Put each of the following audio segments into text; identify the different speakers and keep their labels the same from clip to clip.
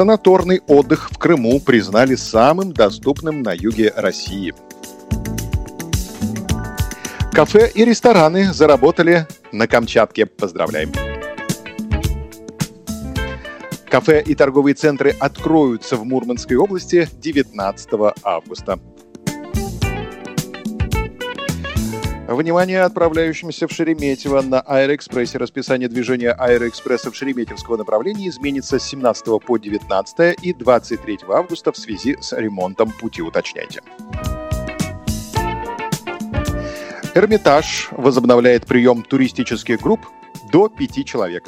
Speaker 1: Санаторный отдых в Крыму признали самым доступным на юге России. Кафе и рестораны заработали на Камчатке. Поздравляем! Кафе и торговые центры откроются в Мурманской области 19 августа. Внимание отправляющимся в Шереметьево на Аэроэкспрессе. Расписание движения Аэроэкспресса в Шереметьевского направлении изменится с 17 по 19 и 23 августа в связи с ремонтом пути. Уточняйте. Эрмитаж возобновляет прием туристических групп до пяти человек.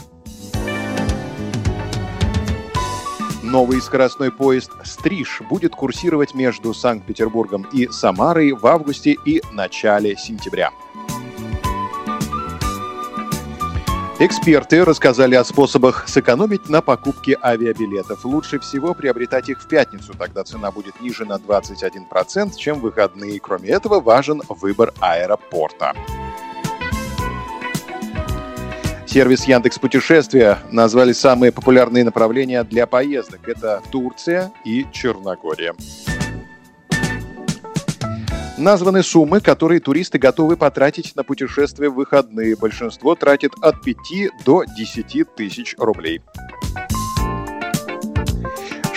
Speaker 1: Новый скоростной поезд «Стриж» будет курсировать между Санкт-Петербургом и Самарой в августе и начале сентября. Эксперты рассказали о способах сэкономить на покупке авиабилетов. Лучше всего приобретать их в пятницу, тогда цена будет ниже на 21%, чем выходные. Кроме этого, важен выбор аэропорта. Сервис Яндекс Путешествия назвали самые популярные направления для поездок. Это Турция и Черногория. Названы суммы, которые туристы готовы потратить на путешествие в выходные. Большинство тратит от 5 до 10 тысяч рублей.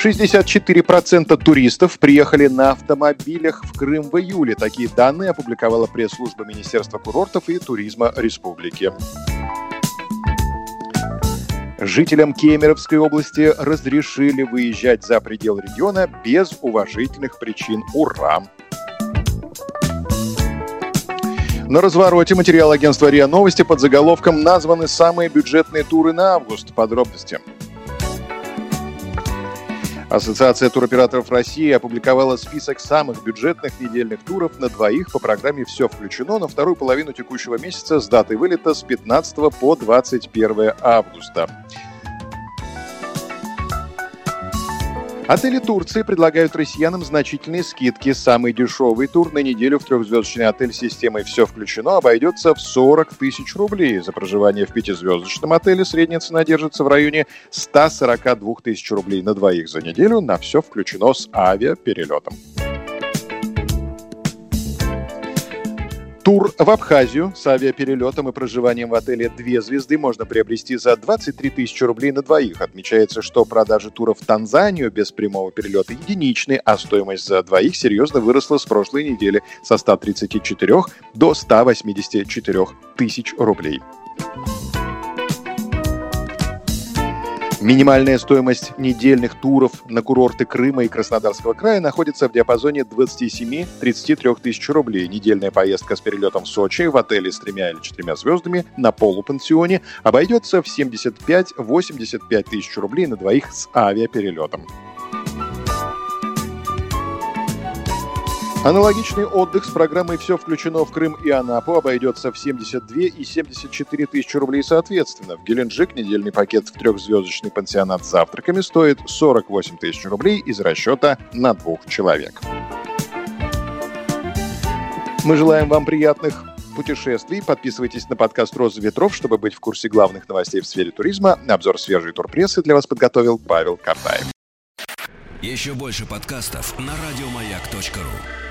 Speaker 1: 64% туристов приехали на автомобилях в Крым в июле. Такие данные опубликовала пресс-служба Министерства курортов и туризма республики. Жителям Кемеровской области разрешили выезжать за пределы региона без уважительных причин. Ура! На развороте материал агентства РИА Новости под заголовком названы самые бюджетные туры на август. Подробности. Ассоциация туроператоров России опубликовала список самых бюджетных недельных туров на двоих по программе «Все включено» на вторую половину текущего месяца с датой вылета с 15 по 21 августа. Отели Турции предлагают россиянам значительные скидки. Самый дешевый тур на неделю в трехзвездочный отель системой «Все включено» обойдется в 40 тысяч рублей. За проживание в пятизвездочном отеле средняя цена держится в районе 142 тысяч рублей на двоих за неделю. На «Все включено» с авиаперелетом. Тур в Абхазию с авиаперелетом и проживанием в отеле «Две звезды» можно приобрести за 23 тысячи рублей на двоих. Отмечается, что продажи туров в Танзанию без прямого перелета единичны, а стоимость за двоих серьезно выросла с прошлой недели со 134 до 184 тысяч рублей. Минимальная стоимость недельных туров на курорты Крыма и Краснодарского края находится в диапазоне 27-33 тысяч рублей. Недельная поездка с перелетом в Сочи в отеле с тремя или четырьмя звездами на полупансионе обойдется в 75-85 тысяч рублей на двоих с авиаперелетом. Аналогичный отдых с программой «Все включено в Крым и Анапу» обойдется в 72 и 74 тысячи рублей соответственно. В Геленджик недельный пакет в трехзвездочный пансионат с завтраками стоит 48 тысяч рублей из расчета на двух человек. Мы желаем вам приятных путешествий. Подписывайтесь на подкаст «Роза ветров», чтобы быть в курсе главных новостей в сфере туризма. Обзор свежей турпрессы для вас подготовил Павел Картаев.
Speaker 2: Еще больше подкастов на радиомаяк.ру